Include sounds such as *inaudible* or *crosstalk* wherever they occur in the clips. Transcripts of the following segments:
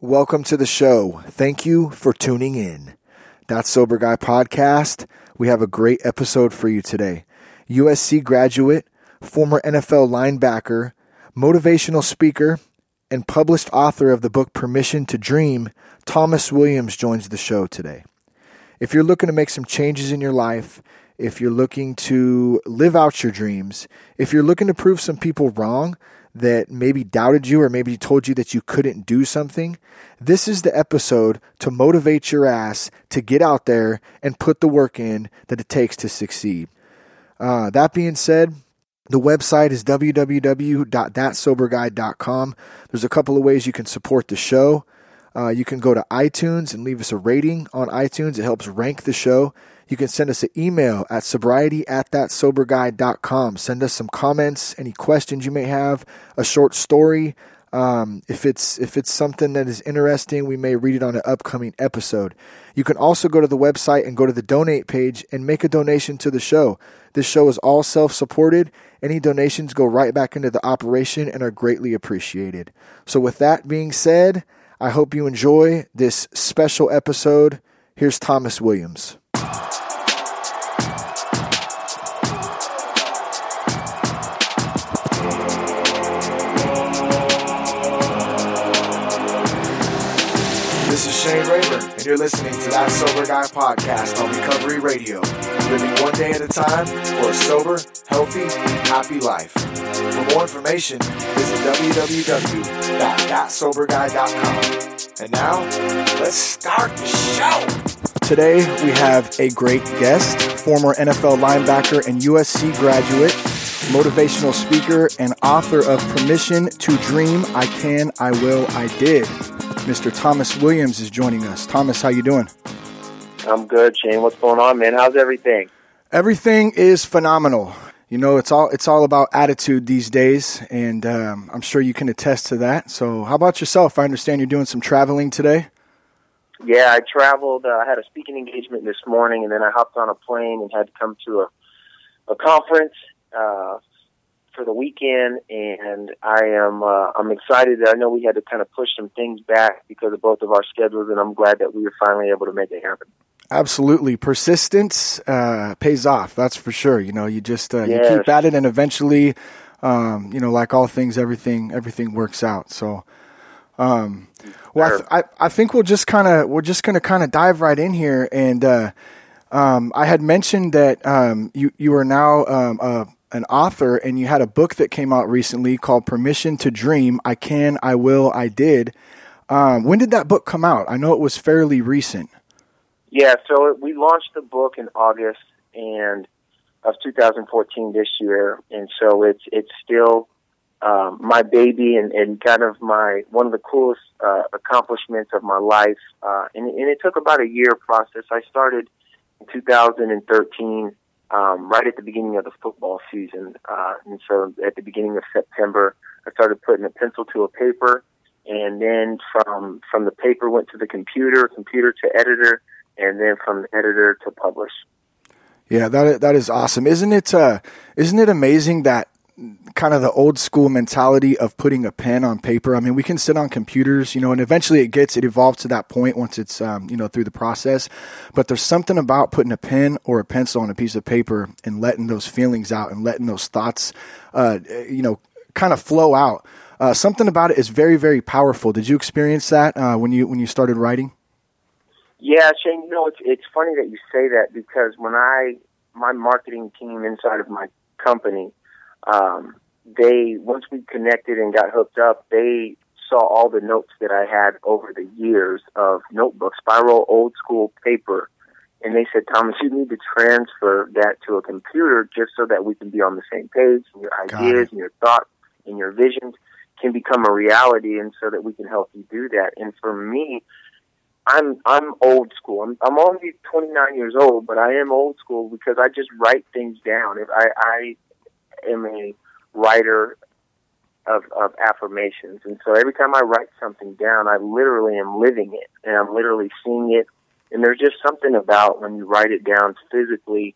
Welcome to the show. Thank you for tuning in. That Sober Guy podcast. We have a great episode for you today. USC graduate, former NFL linebacker, motivational speaker, and published author of the book Permission to Dream, Thomas Williams joins the show today. If you're looking to make some changes in your life, if you're looking to live out your dreams, if you're looking to prove some people wrong, that maybe doubted you or maybe told you that you couldn't do something, this is the episode to motivate your ass to get out there and put the work in that it takes to succeed. Uh, that being said, the website is www.thatsoberguy.com. There's a couple of ways you can support the show. Uh, you can go to iTunes and leave us a rating on iTunes. It helps rank the show. You can send us an email at sobriety at thatsoberguy.com. Send us some comments, any questions you may have, a short story. Um, if it's if it's something that is interesting, we may read it on an upcoming episode. You can also go to the website and go to the donate page and make a donation to the show. This show is all self-supported. Any donations go right back into the operation and are greatly appreciated. So with that being said, I hope you enjoy this special episode. Here's Thomas Williams. Shane Ramer, and you're listening to That Sober Guy podcast on Recovery Radio. Living one day at a time for a sober, healthy, happy life. For more information, visit www.thatsoberguy.com. And now, let's start the show. Today, we have a great guest, former NFL linebacker and USC graduate, motivational speaker, and author of Permission to Dream, I Can, I Will, I Did. Mr. Thomas Williams is joining us. Thomas, how you doing? I'm good, Shane. What's going on, man? How's everything? Everything is phenomenal. You know, it's all it's all about attitude these days, and um, I'm sure you can attest to that. So, how about yourself? I understand you're doing some traveling today. Yeah, I traveled. Uh, I had a speaking engagement this morning, and then I hopped on a plane and had to come to a a conference uh, for the weekend. And I am uh, I'm excited. I know we had to kind of push some things back because of both of our schedules, and I'm glad that we were finally able to make it happen. Absolutely, persistence uh, pays off. That's for sure. You know, you just uh, Yes. you keep at it, and eventually, um, you know, like all things, everything everything works out. So, um, well, I, th- I I think we'll just kind of we're just going to kind of dive right in here, and uh, um, I had mentioned that um, you you are now um, a, an author, and you had a book that came out recently called "Permission to Dream." I can, I will, I did. Um, when did that book come out? I know it was fairly recent. Yeah, so we launched the book in August and of 2014 this year, and so it's it's still um, my baby and, and kind of my one of the coolest uh, accomplishments of my life. Uh, and, and it took about a year process. I started in 2013, um, right at the beginning of the football season, uh, and so at the beginning of September, I started putting a pencil to a paper, and then from from the paper went to the computer, computer to editor, and then from editor to publish. Yeah, that that is awesome. Isn't it uh isn't it amazing that kind of the old school mentality of putting a pen on paper. I mean, we can sit on computers, you know, and eventually it gets it evolves to that point once it's um, you know through the process. But there's something about putting a pen or a pencil on a piece of paper and letting those feelings out and letting those thoughts, uh, you know, kind of flow out. Uh, something about it is very very powerful. Did you experience that uh, when you when you started writing? Yeah, Shane, you know, it's it's funny that you say that because when I my marketing team inside of my company, um, they once we connected and got hooked up, they saw all the notes that I had over the years of notebooks, spiral old school paper, and they said, Thomas, you need to transfer that to a computer just so that we can be on the same page and your ideas and your thoughts and your visions can become a reality and so that we can help you do that. And for me, I'm I'm old school. I'm I'm only 29 years old, but I am old school because I just write things down. If I I am a writer of of affirmations, and so every time I write something down, I literally am living it, and I'm literally seeing it. And there's just something about when you write it down physically,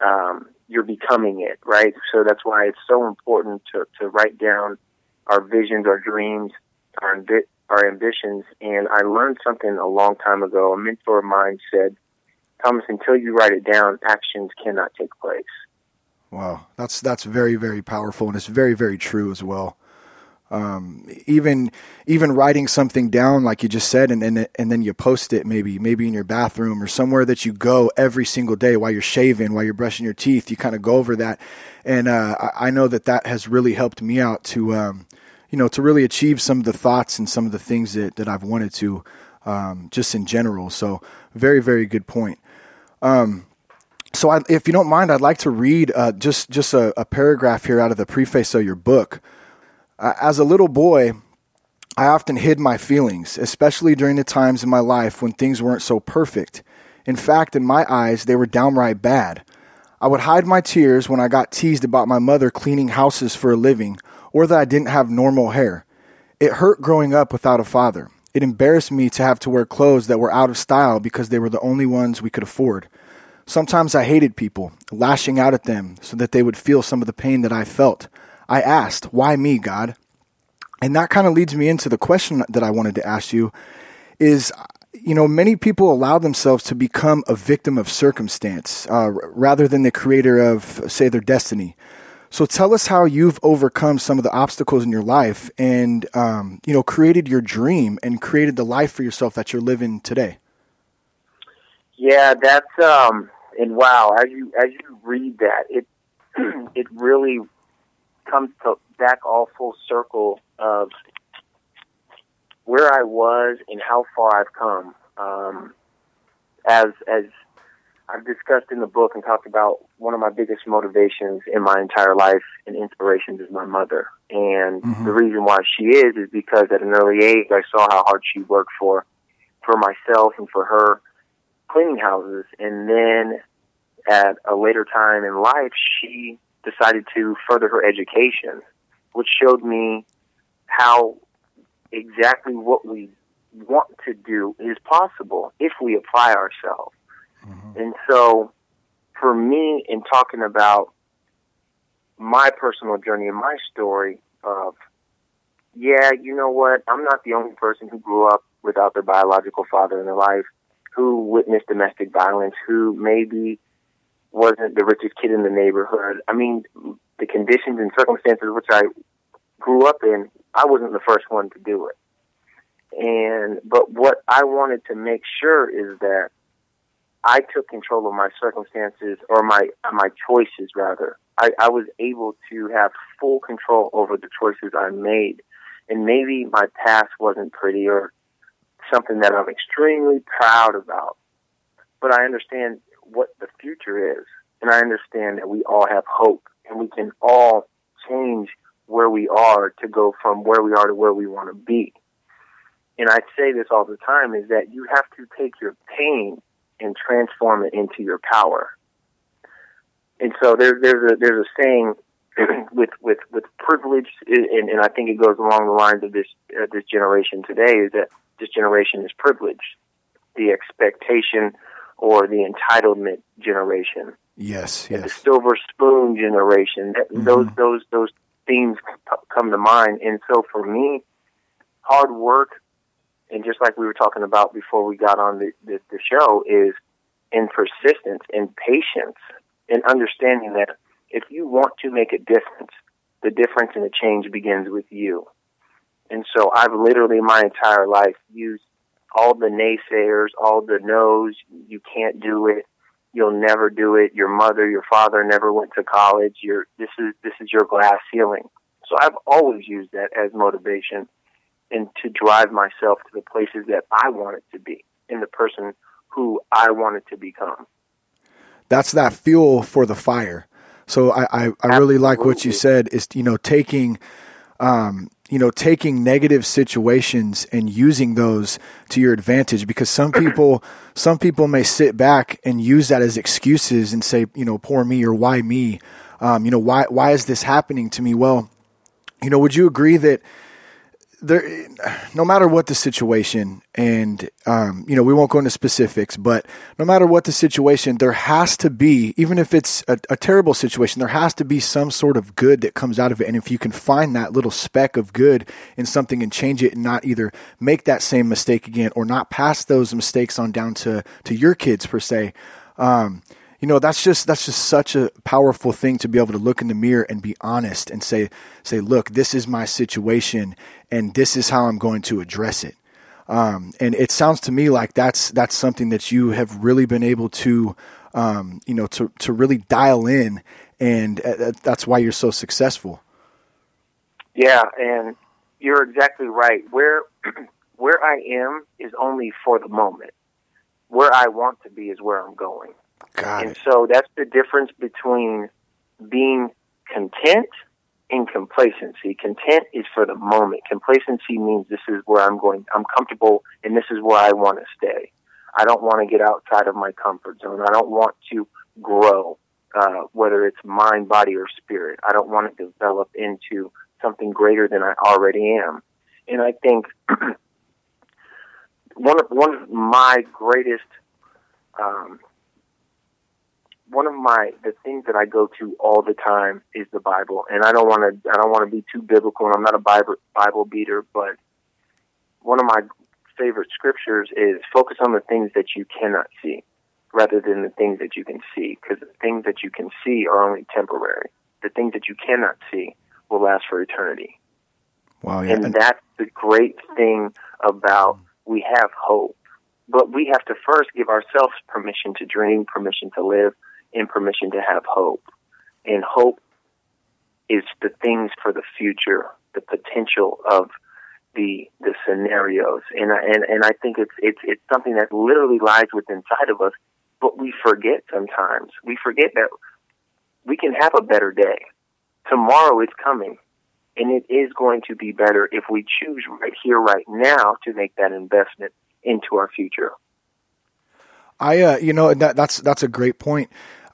um, you're becoming it, right? So that's why it's so important to to write down our visions, our dreams, our ambi- our ambitions. And I learned something a long time ago. A mentor of mine said, Thomas, until you write it down, actions cannot take place. Wow, that's that's very very powerful, and it's very very true as well. Um, even even writing something down, like you just said, and, and and then you post it, maybe maybe in your bathroom or somewhere that you go every single day while you're shaving, while you're brushing your teeth. You kind of go over that, and uh, I, I, know that that has really helped me out to um, you know to really achieve some of the thoughts and some of the things that that I've wanted to, um, just in general. So very very good point. Um, so, I, if you don't mind, I'd like to read uh, just just a, a, paragraph here out of the preface of your book. Uh, as a little boy, I often hid my feelings, especially during the times in my life when things weren't so perfect. In fact, in my eyes, they were downright bad. I would hide my tears when I got teased about my mother cleaning houses for a living or that I didn't have normal hair. It hurt growing up without a father. It embarrassed me to have to wear clothes that were out of style because they were the only ones we could afford. Sometimes I hated people, lashing out at them so that they would feel some of the pain that I felt. I asked, Why me, God? And that kind of leads me into the question that I wanted to ask you is, you know, many people allow themselves to become a victim of circumstance uh, rather than the creator of, say, their destiny. So tell us how you've overcome some of the obstacles in your life and, um, you know, created your dream and created the life for yourself that you're living today. Yeah, that's um, and wow, as you as you read that, it *clears throat* it really comes to back all full circle of where I was and how far I've come. Um, as as I've discussed in the book and talked about one of my biggest motivations in my entire life and inspirations is my mother. And mm-hmm. the reason why she is is because at an early age I saw how hard she worked for for myself and for her cleaning houses and then at a later time in life, she decided to further her education, which showed me how exactly what we want to do is possible if we apply ourselves. Mm-hmm. And so, for me, in talking about my personal journey and my story of, yeah, you know what, I'm not the only person who grew up without their biological father in their life, who witnessed domestic violence, who maybe wasn't the richest kid in the neighborhood. I mean, the conditions and circumstances which I grew up in, I wasn't the first one to do it. And, but what I wanted to make sure is that I took control of my circumstances or my, my choices rather. I, I was able to have full control over the choices I made. And maybe my past wasn't pretty or something that I'm extremely proud about. But I understand what the future is. And I understand that we all have hope and we can all change where we are to go from where we are to where we want to be. And I say this all the time is that you have to take your pain and transform it into your power. And so there, there's a there's a saying *clears throat* with with with privilege, and, and I think it goes along the lines of this uh, this generation today is that this generation is privileged. The expectation or the entitlement generation. Yes, yes. The silver spoon generation. Mm-hmm. Those those those themes come to mind, and so for me, hard work, and just like we were talking about before we got on the the, the show, is in persistence and patience, and understanding that if you want to make a difference, the difference and the change begins with you. And so I've literally my entire life used all the naysayers, all the no's, you can't do it, you'll never do it, your mother, your father never went to college, Your this is this is your glass ceiling. So I've always used that as motivation and to drive myself to the places that I wanted to be and the person who I wanted to become. That's that fuel for the fire. So I, I, I really like what you said is, you know, taking um, you know, taking negative situations and using those to your advantage because some people, *clears throat* some people may sit back and use that as excuses and say, you know, poor me or why me? Um, you know, why, why is this happening to me? Well, you know, would you agree that there, no matter what the situation, and um, you know, we won't go into specifics, but no matter what the situation, there has to be, even if it's a, a, terrible situation, there has to be some sort of good that comes out of it. And if you can find that little speck of good in something and change it, and not either make that same mistake again or not pass those mistakes on down to to your kids per se. Um, you know that's just that's just such a powerful thing to be able to look in the mirror and be honest and say say look this is my situation and this is how I'm going to address it. Um, and it sounds to me like that's that's something that you have really been able to um, you know to to really dial in and uh, that's why you're so successful. Yeah and you're exactly right. Where *clears throat* where I am is only for the moment. Where I want to be is where I'm going Got and it. so that's the difference between being content and complacency. Content is for the moment. Complacency means this is where I'm going. I'm comfortable and this is where I want to stay. I don't want to get outside of my comfort zone. I don't want to grow, uh, whether it's mind, body, or spirit. I don't want to develop into something greater than I already am. And I think *clears throat* one of one of my greatest um, one of my the things that I go to all the time is the Bible, and I don't want to I don't want to be too biblical, and I'm not a Bible Bible beater, but one of my favorite scriptures is focus on the things that you cannot see rather than the things that you can see, because the things that you can see are only temporary. The things that you cannot see will last for eternity. Wow, yeah. And that's the great thing about we have hope. But we have to first give ourselves permission to dream, permission to live, and permission to have hope. And hope is the things for the future, the potential of the the scenarios. And I, and and I think it's it's it's something that literally lies within inside of us, but we forget sometimes. We forget that we can have a better day. Tomorrow is coming. And it is going to be better if we choose right here, right now, to make that investment into our future. I, uh, you know, that that's that's a great point.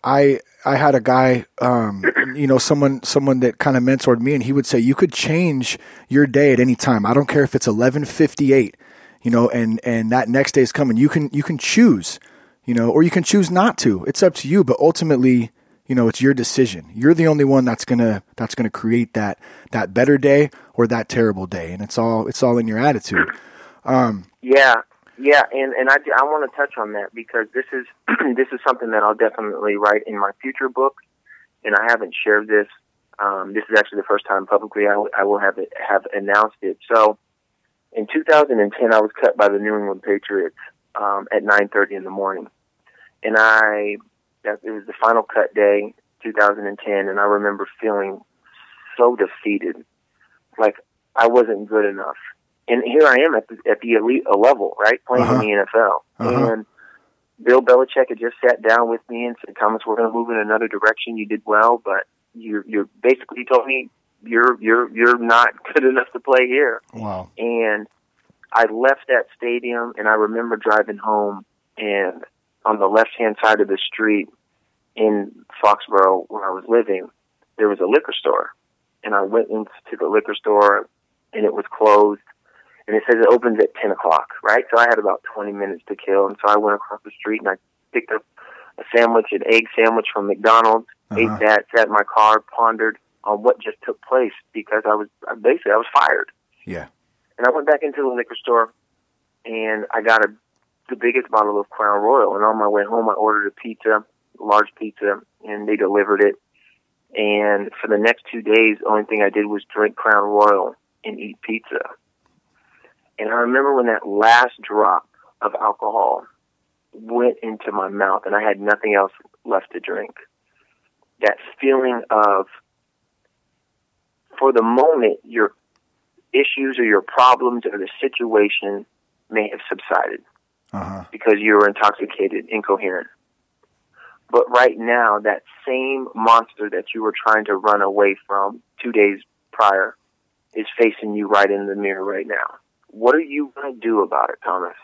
I I had a guy, um, you know, someone someone that kind of mentored me, and he would say you could change your day at any time. I don't care if it's eleven fifty eight, you know, and and that next day is coming. You can you can choose, you know, or you can choose not to. It's up to you, but ultimately, you know, it's your decision. You're the only one that's gonna that's gonna create that that better day or that terrible day, and it's all it's all in your attitude. Um, yeah, yeah, and and I, I want to touch on that because this is *clears throat* this is something that I'll definitely write in my future book, and I haven't shared this. Um, this is actually the first time publicly I, will have it have announced it. So, in 2010, I was cut by the New England Patriots um, at 9:30 in the morning, and I that it was the final cut day, 2010, and I remember feeling so defeated, like I wasn't good enough and here I am at the, at the elite level, right, playing uh-huh. in the NFL. Uh-huh. And Bill Belichick had just sat down with me and said, "Thomas, we're going to move in another direction. You did well, but you're you're basically told me you're you're you're not *laughs* good enough to play here." Wow. And I left that stadium, and I remember driving home, and on the left hand side of the street in Foxborough, where I was living, there was a liquor store, and I went into the liquor store, and it was closed and it says it opens at 10 o'clock, right? So I had about 20 minutes to kill, and so I went across the street and I picked up a sandwich, an egg sandwich from McDonald's, uh-huh. ate that, sat in my car, pondered on what just took place because I was basically I was fired. Yeah. And I went back into the liquor store, and I got a the biggest bottle of Crown Royal. And on my way home, I ordered a pizza, a large pizza, and they delivered it. And for the next two days, the only thing I did was drink Crown Royal and eat pizza. And I remember when that last drop of alcohol went into my mouth and I had nothing else left to drink. That feeling of, for the moment, your issues or your problems or the situation may have subsided uh-huh. because you were intoxicated, incoherent. But right now, that same monster that you were trying to run away from two days prior is facing you right in the mirror right now what are you going to do about it, Thomas?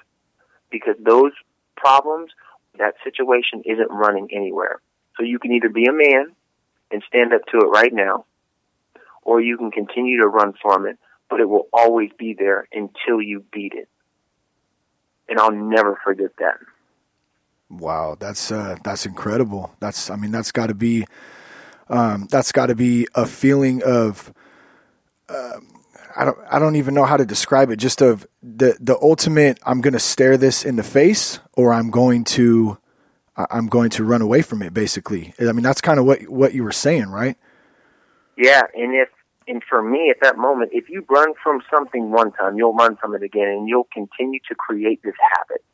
Because those problems, that situation isn't running anywhere. So you can either be a man and stand up to it right now, or you can continue to run from it, but it will always be there until you beat it. And I'll never forget that. Wow, that's uh, that's incredible. That's I mean that's got to be um, that's got to be a feeling of uh, I don't I don't even know how to describe it. Just of the the ultimate. I'm going to stare this in the face, or I'm going to I'm going to run away from it. Basically, I mean that's kind of what what you were saying, right? Yeah, and if and for me at that moment, if you run from something one time, you'll run from it again, and you'll continue to create this habit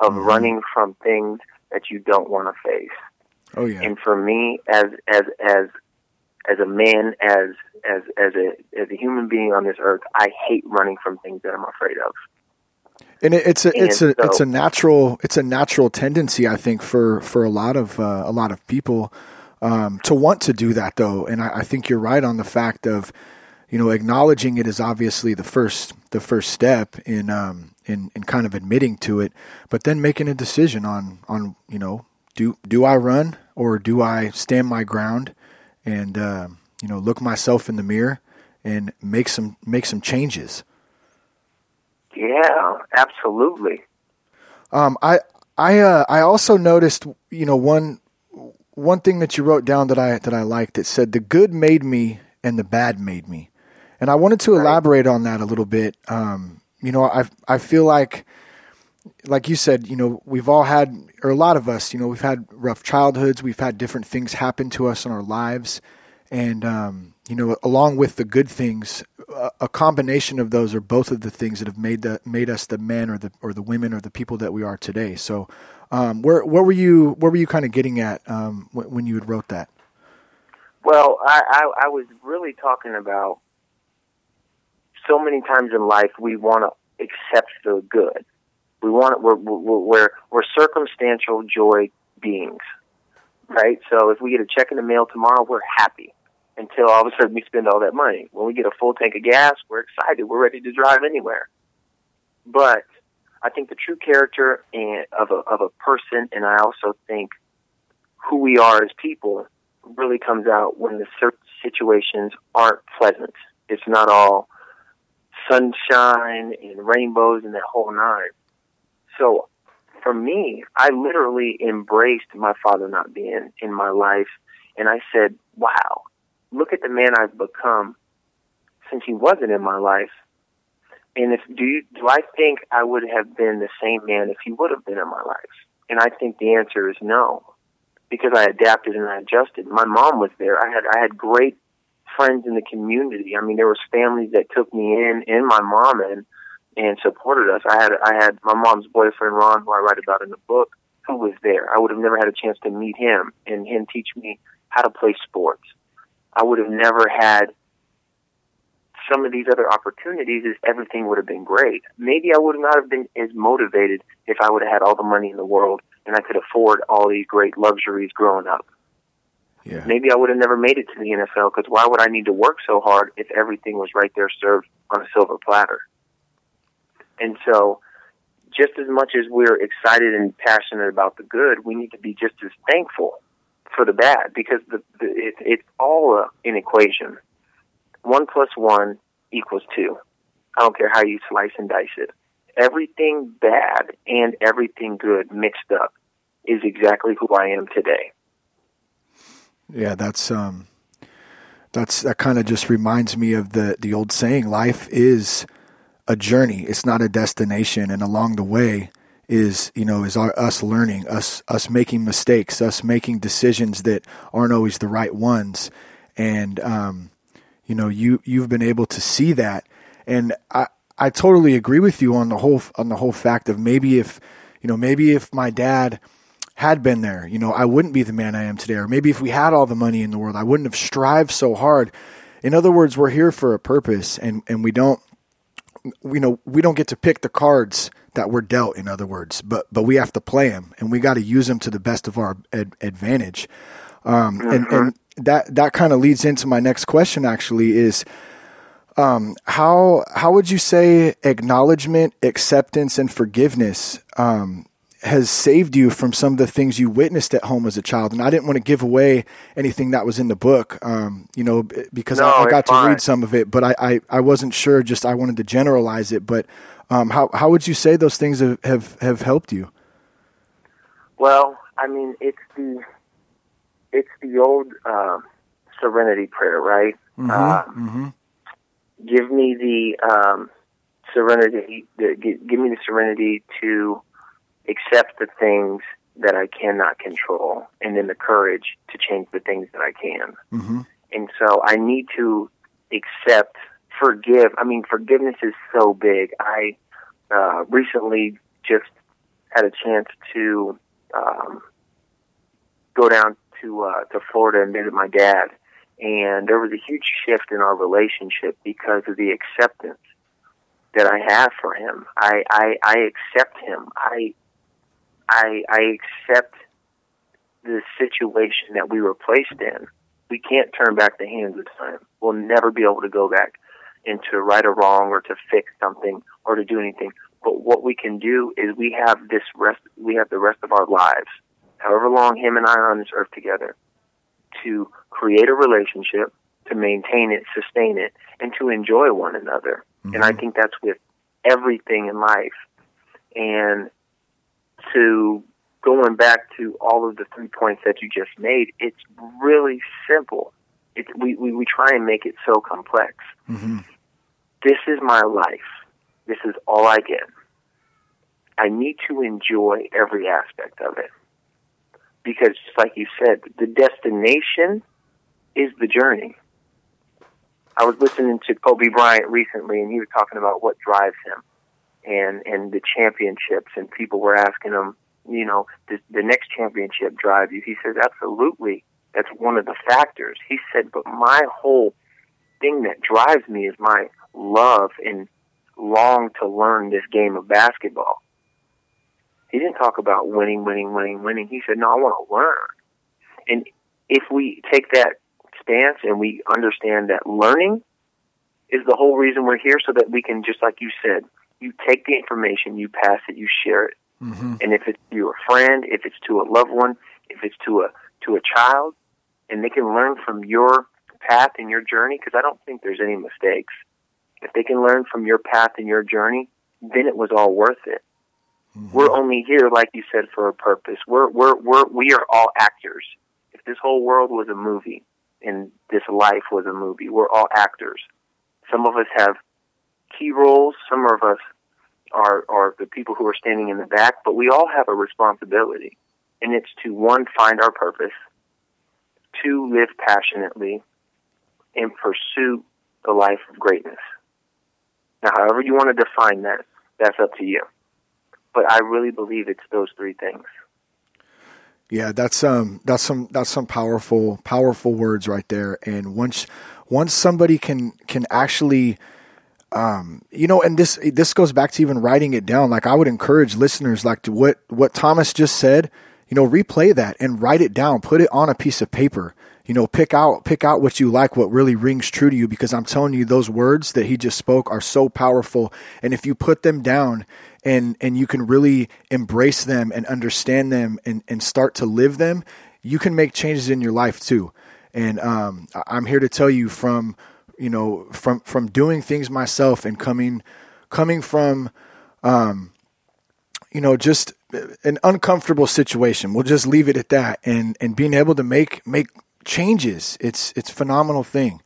of mm-hmm. running from things that you don't want to face. Oh yeah. And for me, as as as as a man, as as as a as a human being on this earth, I hate running from things that I'm afraid of. And it, it's a and it's a so, it's a natural it's a natural tendency I think for for a lot of uh, a lot of people um, to want to do that though. And I, I think you're right on the fact of you know acknowledging it is obviously the first the first step in um, in in kind of admitting to it, but then making a decision on on you know do do I run or do I stand my ground and uh, you know look myself in the mirror and make some make some changes. Yeah, absolutely. Um, I I uh, I also noticed you know one one thing that you wrote down that I that I liked. It said the good made me and the bad made me, and I wanted to right. elaborate on that a little bit. Um, you know, I I feel like like you said, you know, we've all had, or a lot of us, you know, we've had rough childhoods. We've had different things happen to us in our lives. And, um, you know, along with the good things, a, combination of those are both of the things that have made the, made us the men or the, or the women or the people that we are today. So, um, where, where were you, where were you kind of getting at, um, when, when you had wrote that? Well, I, I, I was really talking about so many times in life we want to accept the good we want we're we're we're, we're circumstantial joy beings, right? So if we get a check in the mail tomorrow, we're happy until all of a sudden we spend all that money. When we get a full tank of gas, we're excited. We're ready to drive anywhere. But I think the true character and of a of a person, and I also think who we are as people, really comes out when the situations aren't pleasant. It's not all sunshine and rainbows and that whole nine. So for me, I literally embraced my father not being in my life. And I said, wow, look at the man I've become since he wasn't in my life. And if do you, do I think I would have been the same man if he would have been in my life? And I think the answer is no, because I adapted and I adjusted. My mom was there. I had I had great friends in the community. I mean, there was families that took me in, and my mom in, and supported us. I had I had my mom's boyfriend Ron, who I write about in the book, who was there. I would have never had a chance to meet him and him teach me how to play sports. I would have never had some of these other opportunities if everything would have been great. Maybe I would not have been as motivated if I would have had all the money in the world and I could afford all these great luxuries growing up. Yeah. Maybe I would have never made it to the NFL because why would I need to work so hard if everything was right there served on a silver platter? And so, just as much as we're excited and passionate about the good, we need to be just as thankful for the bad because the, the it, it's all an equation. One plus one equals two. I don't care how you slice and dice it. Everything bad and everything good mixed up is exactly who I am today. Yeah, that's um, that's that kind of just reminds me of the the old saying: life is a journey. It's not a destination. And along the way is, you know, is our, us learning, us, us making mistakes, us making decisions that aren't always the right ones. And, um, you know, you, you've been able to see that. And I, I totally agree with you on the whole, on the whole fact of maybe if, you know, maybe if my dad, had been there, you know, I wouldn't be the man I am today. Or maybe if we had all the money in the world, I wouldn't have strived so hard. In other words, we're here for a purpose and, and we don't you know we don't get to pick the cards that we're dealt in other words but but we have to play them and we got to use them to the best of our ad- advantage um, mm-hmm. and and that that kind of leads into my next question actually is um, how how would you say acknowledgement acceptance and forgiveness um, has saved you from some of the things you witnessed at home as a child. And I didn't want to give away anything that was in the book, um, you know, because No, I, I got to fine. read some of it, but I, I, I wasn't sure. Just I wanted to generalize it. But um, how how would you say those things have have, have helped you? Well, I mean, it's the it's the old uh, serenity prayer, right? Uh, hmm give me the um, serenity. The, give, me the serenity to accept the things that I cannot control, and then the courage to change the things that I can. hmm And so I need to accept, forgive. I mean, forgiveness is so big. I uh, recently just had a chance to um, go down to uh, to Florida and visit my dad, and there was a huge shift in our relationship because of the acceptance that I have for him. I I, I accept him. I I I accept the situation that we were placed in we can't turn back the hands of time. We'll never be able to go back into right or wrong or to fix something or to do anything. But what we can do is we have this rest we have the rest of our lives, however long him and I are on this earth together, to create a relationship, to maintain it, sustain it, and to enjoy one another. And I think that's with everything in life. And to going back to all of the three points that you just made, it's really simple. It, we, we, we try and make it so complex. hmm This is my life. This is all I get. I need to enjoy every aspect of it. Because, just like you said, the destination is the journey. I was listening to Kobe Bryant recently, and he was talking about what drives him and, and the championships, and people were asking him, you know, the, the next championship drive you? He says, absolutely. That's one of the factors. He said, but my whole thing that drives me is my love and long to learn this game of basketball. He didn't talk about winning, winning, winning, winning. He said, no, I want to learn. And if we take that stance and we understand that learning is the whole reason we're here so that we can, just like you said, you take the information, you pass it, you share it. hmm And if it's to a friend, if it's to a loved one, if it's to a to a child, and they can learn from your path and your journey, because I don't think there's any mistakes. If they can learn from your path and your journey, then it was all worth it. Mm-hmm. We're only here, like you said, for a purpose. We're we're we're we are all actors. If this whole world was a movie and this life was a movie, we're all actors. Some of us have key roles. Some of us are are the people who are standing in the back, but we all have a responsibility, and it's to one find our purpose, two live passionately, and pursue the life of greatness. Now, however you want to define that, that's up to you. But I really believe it's those three things. Yeah, that's um that's some that's some powerful powerful words right there. And once once somebody can can actually um you know and this this goes back to even writing it down like I would encourage listeners like to what what Thomas just said, you know, replay that and write it down, put it on a piece of paper. You know, pick out pick out what you like, what really rings true to you because I'm telling you those words that he just spoke are so powerful and if you put them down and and you can really embrace them and understand them and and start to live them, you can make changes in your life too. And um, I'm here to tell you from you know from from doing things myself and coming coming from um, you know just an uncomfortable situation. We'll just leave it at that. And and being able to make make changes, it's it's a phenomenal thing.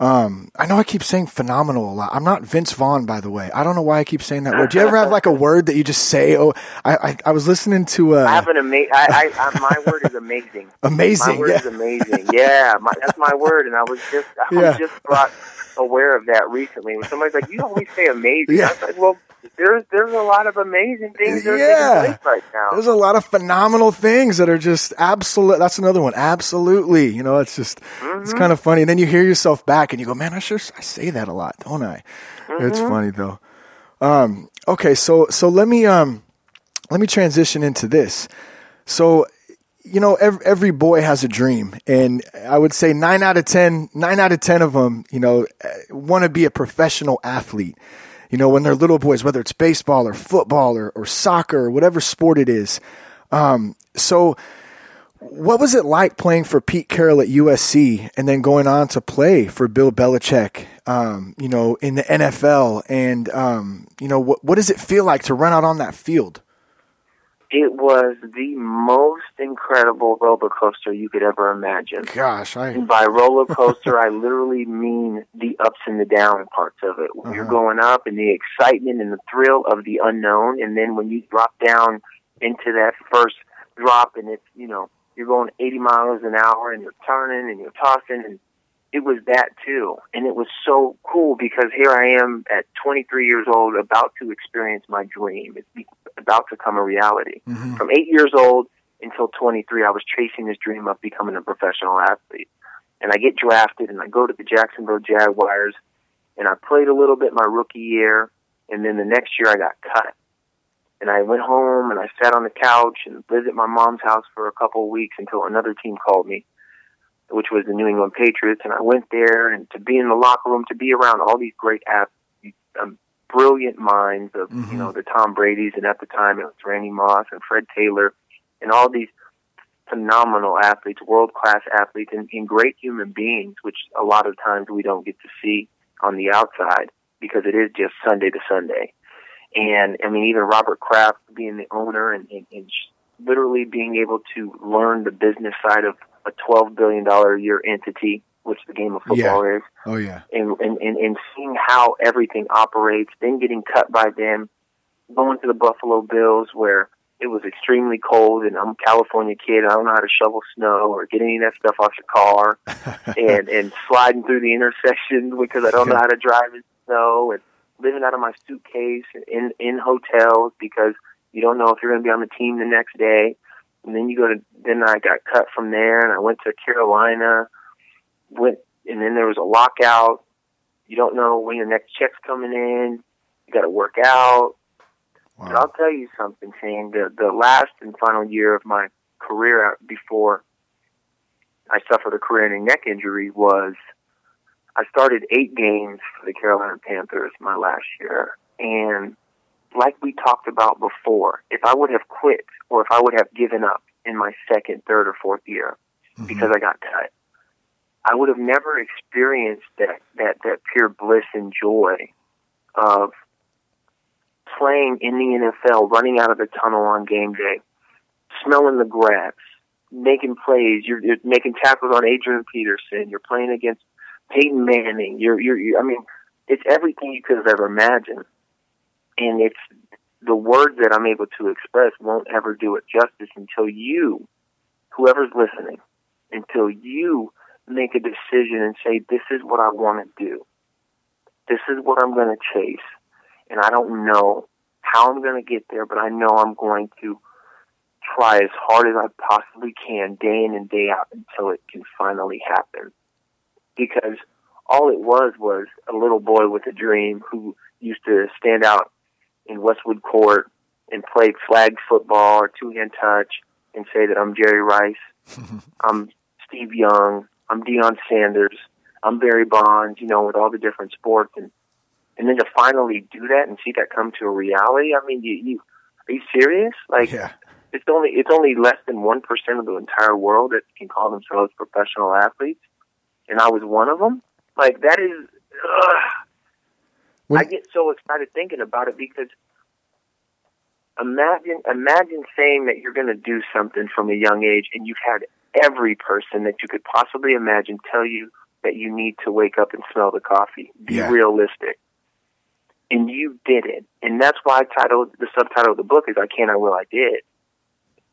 Um, I know I keep saying phenomenal a lot. I'm not Vince Vaughn, by the way. I don't know why I keep saying that word. Do you ever have like a *laughs* word that you just say? Oh, I I, I was listening to uh, I have an ama- I, I, I, my word is amazing. *laughs* amazing. My word yeah. is amazing. Yeah, my, that's my word, and I was just I Yeah. was just brought aware of that recently. When somebody's like, "You always say amazing," Yeah. I was like, "Well, there's there's a lot of amazing things that are Yeah. taking place right now." There's a lot of phenomenal things that are just absolute. That's another one. Absolutely. You know, it's just, it's kind of funny. And then you hear yourself back and you go, man, I sure, I say that a lot, don't I? It's funny though. Um, okay. So, so let me, um, let me transition into this. So, you know, every, every boy has a dream and I would say nine out of ten, nine out of 10 of them, you know, want to be a professional athlete. You know, when they're little boys, whether it's baseball or football or, or soccer or whatever sport it is. Um, so, what was it like playing for Pete Carroll at USC and then going on to play for Bill Belichick, um, you know, in the NFL? And, um, you know, what, what does it feel like to run out on that field? It was the most incredible roller coaster you could ever imagine. Gosh, I and by roller coaster, I literally mean the ups and the down parts of it. When uh-huh. you're going up and the excitement and the thrill of the unknown, and then when you drop down into that first drop and it's you know you're going 80 miles an hour and you're turning and you're tossing and it was that too. And it was so cool because here I am at 23 years old about to experience my dream. It's about to come a reality. Mm-hmm. From eight years old until 23, I was chasing this dream of becoming a professional athlete. And I get drafted and I go to the Jacksonville Jaguars and I played a little bit my rookie year. And then the next year I got cut. And I went home and I sat on the couch and lived at my mom's house for a couple of weeks until another team called me which was the New England Patriots, and I went there and to be in the locker room, to be around all these great athletes, um, brilliant minds of mm-hmm. you know the Tom Brady's, and at the time it was Randy Moss and Fred Taylor, and all these phenomenal athletes, world class athletes, and, and great human beings, which a lot of times we don't get to see on the outside because it is just Sunday to Sunday. And I mean, even Robert Kraft being the owner and, and, and literally being able to learn the business side of a twelve billion dollar a year entity, which the game of football yeah. is. Oh yeah. And, and and and seeing how everything operates, then getting cut by them, going to the Buffalo Bills where it was extremely cold and I'm a California kid, I don't know how to shovel snow or get any of that stuff off your car *laughs* and and sliding through the intersection because I don't know how to drive in snow and living out of my suitcase in in hotels because you don't know if you're going to be on the team the next day and then you go to then I got cut from there and I went to Carolina went and then there was a lockout. You don't know when your next check's coming in. You got to work out. Wow. but I'll tell you something Shane. The the last and final year of my career before I suffered a career-ending neck injury was I started eight games for the Carolina Panthers my last year. And like we talked about before, if I would have quit or if I would have given up in my second, third, or fourth year mm-hmm. because I got cut, I would have never experienced that, that, that pure bliss and joy of playing in the NFL, running out of the tunnel on game day, smelling the grass, making plays. You're, you're making tackles on Adrian Peterson. You're playing against Peyton Manning. You're, you're, you're, I mean, it's everything you could have ever imagined and it's the words that I'm able to express won't ever do it justice until you, whoever's listening, until you make a decision and say, this is what I want to do. This is what I'm going to chase. And I don't know how I'm going to get there, but I know I'm going to try as hard as I possibly can day in and day out until it can finally happen. Because all it was was a little boy with a dream who used to stand out in Westwood Court and played flag football or two hand touch and say that I'm Jerry Rice, *laughs* I'm Steve Young, I'm Deion Sanders, I'm Barry Bonds, you know, with all the different sports and and then to finally do that and see that come to a reality. I mean, you, you are you serious? Like, yeah. it's only it's only less than one percent of the entire world that can call themselves professional athletes, and I was one of them. Like that is, ugh, when, I get so excited thinking about it because imagine imagine saying that you're going to do something from a young age and you've had every person that you could possibly imagine tell you that you need to wake up and smell the coffee. Be yeah. realistic. And you did it. And that's why I titled the subtitle of the book is I can, I will, I did.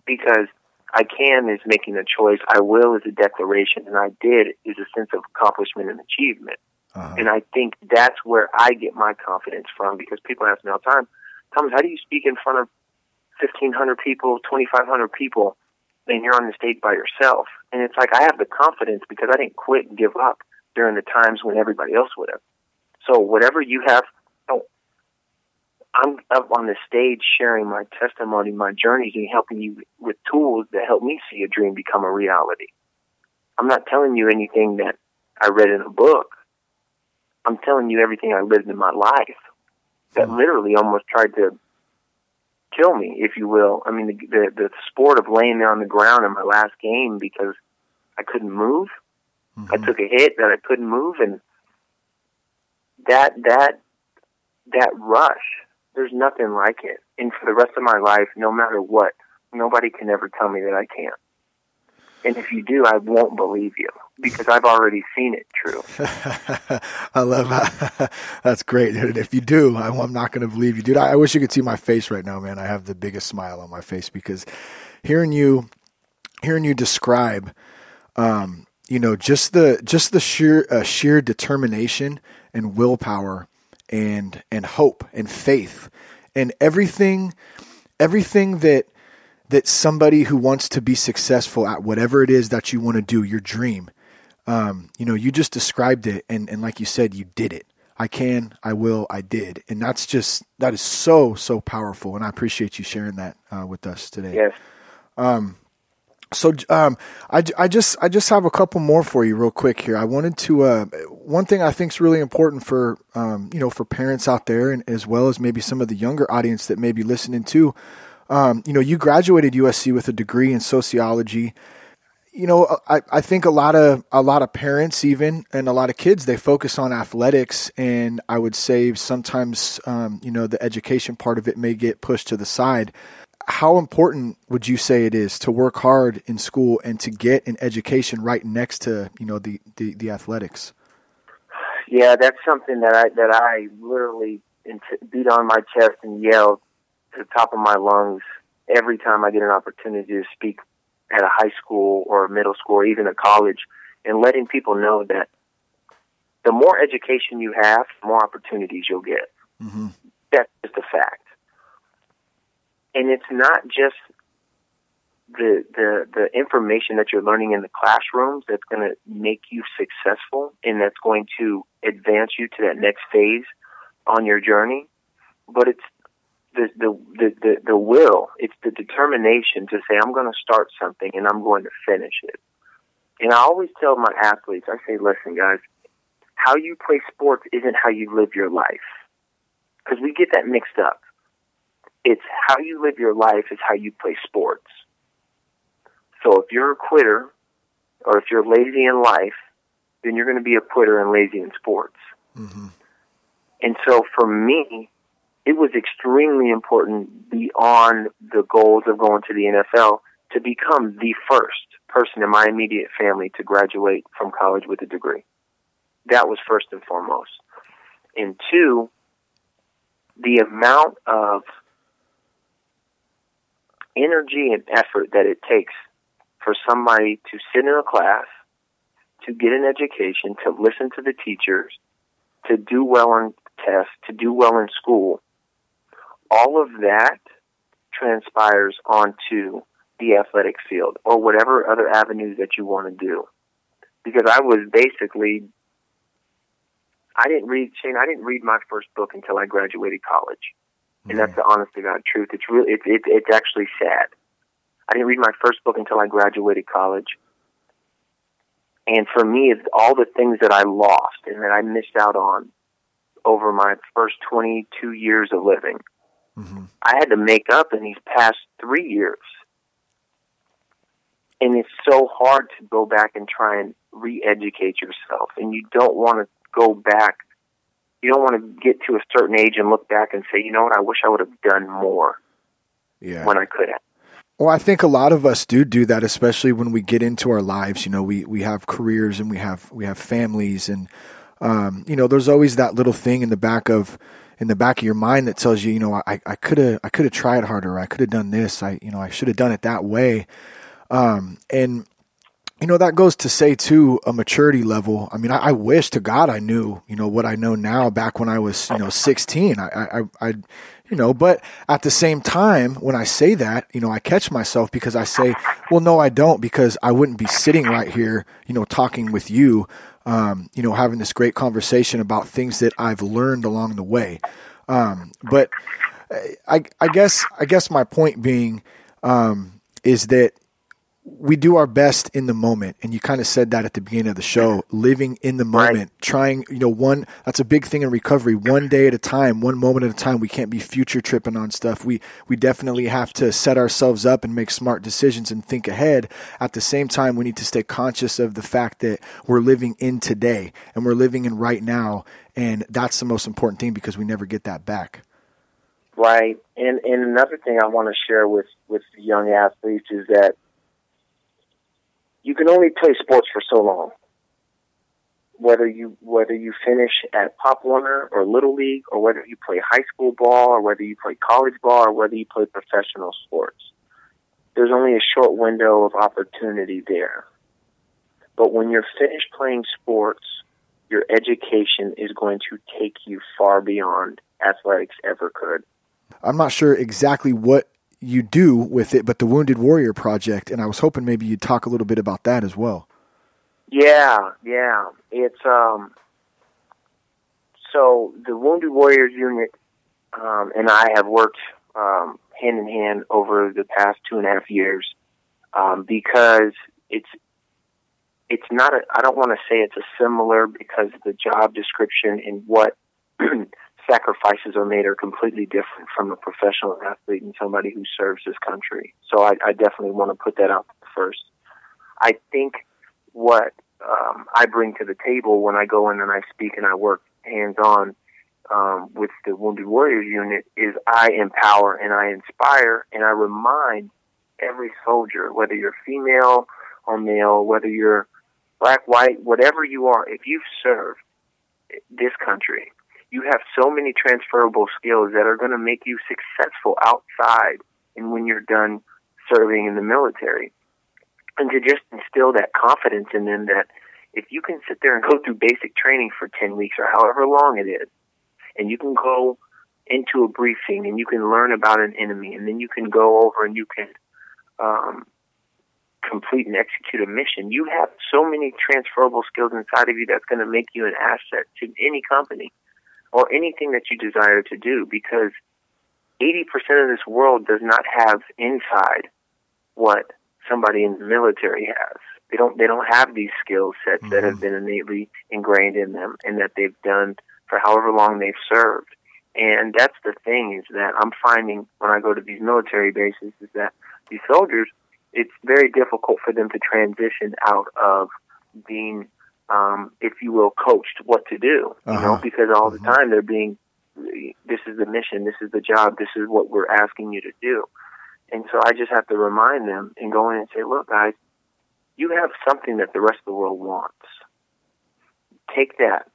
Because I can is making a choice, I will is a declaration, and I did is a sense of accomplishment and achievement. Uh-huh. And I think that's where I get my confidence from because people ask me all the time, Thomas, how do you speak in front of 1,500 people, 2,500 people, and you're on the stage by yourself? And it's like I have the confidence because I didn't quit and give up during the times when everybody else would have. So whatever you have, oh, I'm up on the stage sharing my testimony, my journeys, and helping you with tools that help me see a dream become a reality. I'm not telling you anything that I read in a book. I'm telling you everything I lived in my life. that mm-hmm. literally almost tried to kill me, if you will. I mean, the, the the sport of laying there on the ground in my last game because I couldn't move. Mm-hmm. I took a hit that I couldn't move, and that that that rush. There's nothing like it. And for the rest of my life, no matter what, nobody can ever tell me that I can't. And if you do, I won't believe you because I've already seen it true. *laughs* I love that. *laughs* That's great. If you do, I'm not going to believe you, dude. I wish you could see my face right now, man. I have the biggest smile on my face because hearing you, hearing you describe, um, you know, just the just the sheer uh, sheer determination and willpower and and hope and faith and everything everything that that somebody who wants to be successful at whatever it is that you want to do, your dream, um, you know, you just described it, and, and like you said, you did it. I can, I will, I did, and that's just that is so so powerful, and I appreciate you sharing that uh, with us today. Yes. Um, so um, I, I just I just have a couple more for you real quick here. I wanted to uh, one thing I think is really important for um, you know for parents out there and as well as maybe some of the younger audience that may be listening to. Um, you know, you graduated USC with a degree in sociology. You know, I, I think a lot of a lot of parents even and a lot of kids they focus on athletics, and I would say sometimes um, you know the education part of it may get pushed to the side how important would you say it is to work hard in school and to get an education right next to you know the the, the athletics? Yeah, that's something that I that I literally beat on my chest and yell to the top of my lungs every time I get an opportunity to speak at a high school or a middle school or even a college, and letting people know that the more education you have, the more opportunities you'll get. Mm-hmm. That's just a fact and it's not just the the the information that you're learning in the classrooms that's going to make you successful and that's going to advance you to that next phase on your journey but it's the the the the, the will it's the determination to say I'm going to start something and I'm going to finish it and I always tell my athletes I say listen guys how you play sports isn't how you live your life because we get that mixed up it's how you live your life is how you play sports. So if you're a quitter or if you're lazy in life, then you're going to be a quitter and lazy in sports. Mm-hmm. And so for me, it was extremely important beyond the goals of going to the NFL to become the first person in my immediate family to graduate from college with a degree. That was first and foremost. And two, the amount of energy and effort that it takes for somebody to sit in a class, to get an education, to listen to the teachers, to do well on tests, to do well in school, all of that transpires onto the athletic field or whatever other avenues that you want to do. Because I was basically, I didn't read, Shane, I didn't read my first book until I graduated college and that's the mm-hmm. honest to God truth. It's really it's it, it's actually sad. I didn't read my first book until I graduated college, and for me, it's all the things that I lost and that I missed out on over my first twenty two years of living. Mm-hmm. I had to make up in these past three years. And it's so hard to go back and try and re educate yourself. And you don't want to go back you don't want to get to a certain age and look back and say, you know what, I wish I would have done more yeah. when I could have. Well, I think a lot of us do do that, especially when we get into our lives. You know, we, we have careers and we have we have families, and um, you know, there's always that little thing in the back of in the back of your mind that tells you, you know, I could have I could have tried harder. I could have done this. I you know I should have done it that way. Um, and you know that goes to say too a maturity level i mean I, I, wish to god i knew you know what i know now back when i was you know 16 i i, I you know but at the same time when i say that you know i catch myself because i say well no i don't because i wouldn't be sitting right here you know talking with you um, you know having this great conversation about things that i've learned along the way. Um, but I, I guess i guess my point being um, is that we do our best in the moment and you kind of said that at the beginning of the show mm-hmm. living in the moment Right. trying you know one that's a big thing in recovery one day at a time one moment at a time we can't be future tripping on stuff we we definitely have to set ourselves up and make smart decisions and think ahead at the same time we need to stay conscious of the fact that we're living in today and we're living in right now and that's the most important thing because we never get that back Right. And and another thing I want to share with with young athletes is that you can only play sports for so long. Whether you whether you finish at Pop Warner or Little League, or whether you play high school ball, or whether you play college ball, or whether you play professional sports, there's only a short window of opportunity there. But when you're finished playing sports, your education is going to take you far beyond athletics ever could. I'm not sure exactly what you do with it, but the Wounded Warrior Project, and I was hoping maybe you'd talk a little bit about that as well. Yeah, yeah. It's um so the Wounded Warriors unit um and I have worked um hand in hand over the past two and a half years um because it's it's not a I don't want to say it's a similar because the job description and what *clears throat* sacrifices are made are completely different from a professional athlete and somebody who serves this country. So I, I definitely want to put that out first. I think what um, I bring to the table when I go in and I speak and I work hands on um, with the Wounded Warriors unit is I empower and I inspire and I remind every soldier, whether you're female or male, whether you're black, white, whatever you are, if you've served this country, you have so many transferable skills that are going to make you successful outside and when you're done serving in the military. And to just instill that confidence in them that if you can sit there and go through basic training for 10 weeks or however long it is, and you can go into a briefing and you can learn about an enemy, and then you can go over and you can um, complete and execute a mission, you have so many transferable skills inside of you that's going to make you an asset to any company or anything that you desire to do because 80% of this world does not have inside what somebody in the military has. They don't they don't have these skill sets that have mm-hmm. been innately ingrained in them and that they've done for however long they've served. And that's the thing is that I'm finding when I go to these military bases is that these soldiers, it's very difficult for them to transition out of being, um, if you will, coached what to do. You know, Uh-huh. because all the time they're being, this is the mission, this is the job, this is what we're asking you to do. And so I just have to remind them and go in and say, look, guys, you have something that the rest of the world wants. Take that,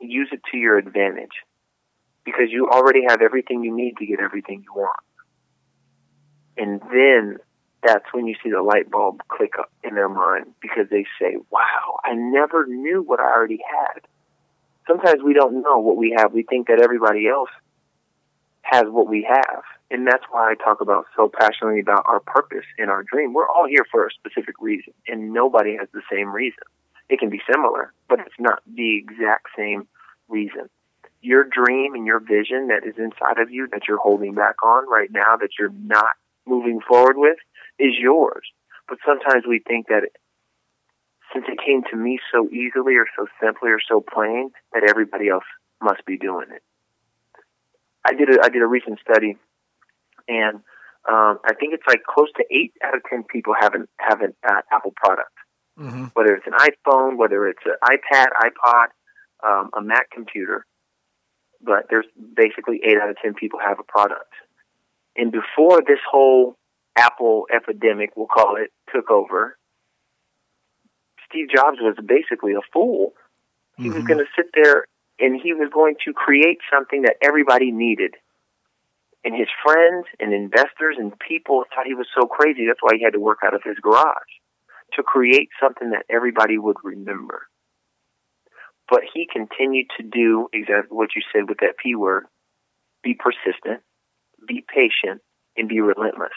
use it to your advantage, because you already have everything you need to get everything you want. And then that's when you see the light bulb click up in their mind because they say, wow, I never knew what I already had. Sometimes we don't know what we have. We think that everybody else has what we have. And that's why I talk about so passionately about our purpose and our dream. We're all here for a specific reason, and nobody has the same reason. It can be similar, but it's not the exact same reason. Your dream and your vision that is inside of you that you're holding back on right now, that you're not moving forward with, is yours. But sometimes we think that it, since it came to me so easily or so simply or so plain, that everybody else must be doing it. I did a, I did a recent study, and um, I think it's like close to eight out of ten people have an have an uh, Apple product, Mm-hmm. whether it's an iPhone, whether it's an iPad, iPod, um, a Mac computer. But there's basically eight out of ten people have a product. And before this whole Apple epidemic, we'll call it, took over, Steve Jobs was basically a fool. He was Mhm. going to sit there and he was going to create something that everybody needed. And his friends and investors and people thought he was so crazy. That's why he had to work out of his garage to create something that everybody would remember. But he continued to do exactly what you said with that P word be persistent, be patient, and be relentless.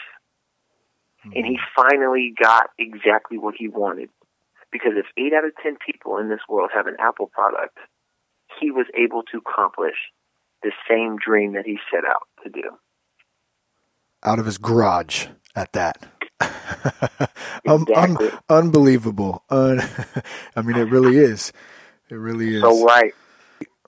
And he finally got exactly what he wanted. Because if eight out of ten people in this world have an Apple product, he was able to accomplish the same dream that he set out to do. Out of his garage at that. *laughs* Exactly. Um, unbelievable. Un- *laughs* I mean, it really is. It really is. So right.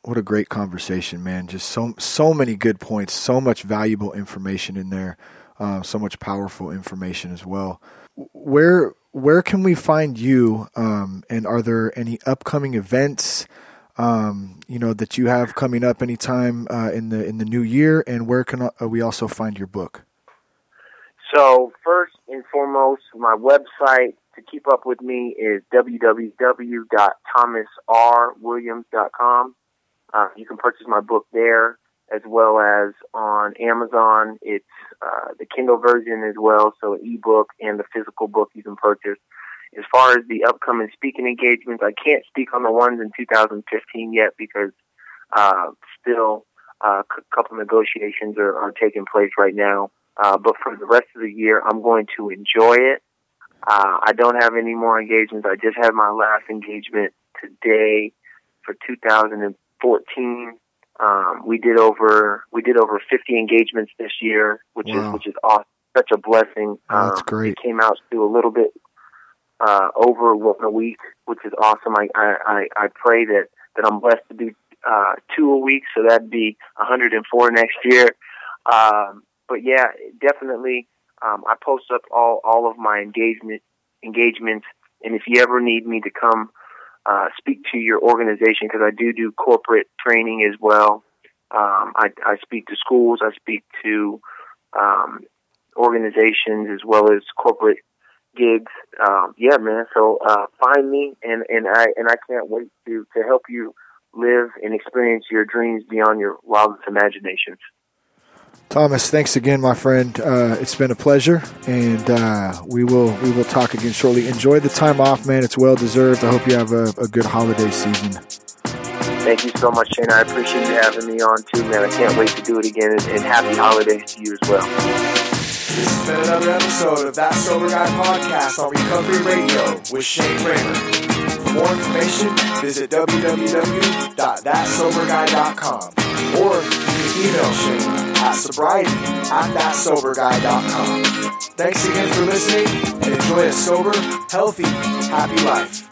What a great conversation, man! Just so so many good points, so much valuable information in there, uh, so much powerful information as well. Where where can we find you? Um, and are there any upcoming events? Um, you know that you have coming up anytime uh, in the in the new year, and where can uh, we also find your book? So first and foremost, my website to keep up with me is www.thomasrwilliams.com. Uh, you can purchase my book there as well as on Amazon. It's uh, the Kindle version as well, so an ebook and the physical book you can purchase. As far as the upcoming speaking engagements, I can't speak on the ones in 2015 yet because uh, still uh, a couple negotiations are, are taking place right now. Uh, but for the rest of the year, I'm going to enjoy it. Uh, I don't have any more engagements. I just had my last engagement today for 2014. Um, we did over we did over 50 engagements this year, which Wow. is which is awesome. Such a blessing. Oh, that's Um, great. It came out to a little bit uh, over one a week, which is awesome. I I, I, I pray that that I'm blessed to do uh, two a week, so that'd be 104 next year. Um, but yeah, definitely. Um, I post up all all of my engagement engagements, and if you ever need me to come uh, speak to your organization, because I do do corporate training as well. Um, I, I speak to schools. I speak to um, organizations as well as corporate gigs. Um, yeah, man. So uh, find me, and, and I and I can't wait to to help you live and experience your dreams beyond your wildest imaginations. Thomas, thanks again, my friend. Uh, it's been a pleasure, and uh, we will we will talk again shortly. Enjoy the time off, man. It's well deserved. I hope you have a, a good holiday season. Thank you so much, Shane. I appreciate you having me on too, man. I can't wait to do it again, and, and happy holidays to you as well. This has been another episode of That Sober Guy podcast on Recovery Radio with Shane Ramer. For more information, visit www.thatsoberguy.com or you can email Shane at sobriety at thatsoberguy.com. Thanks again for listening and enjoy a sober, healthy, happy life.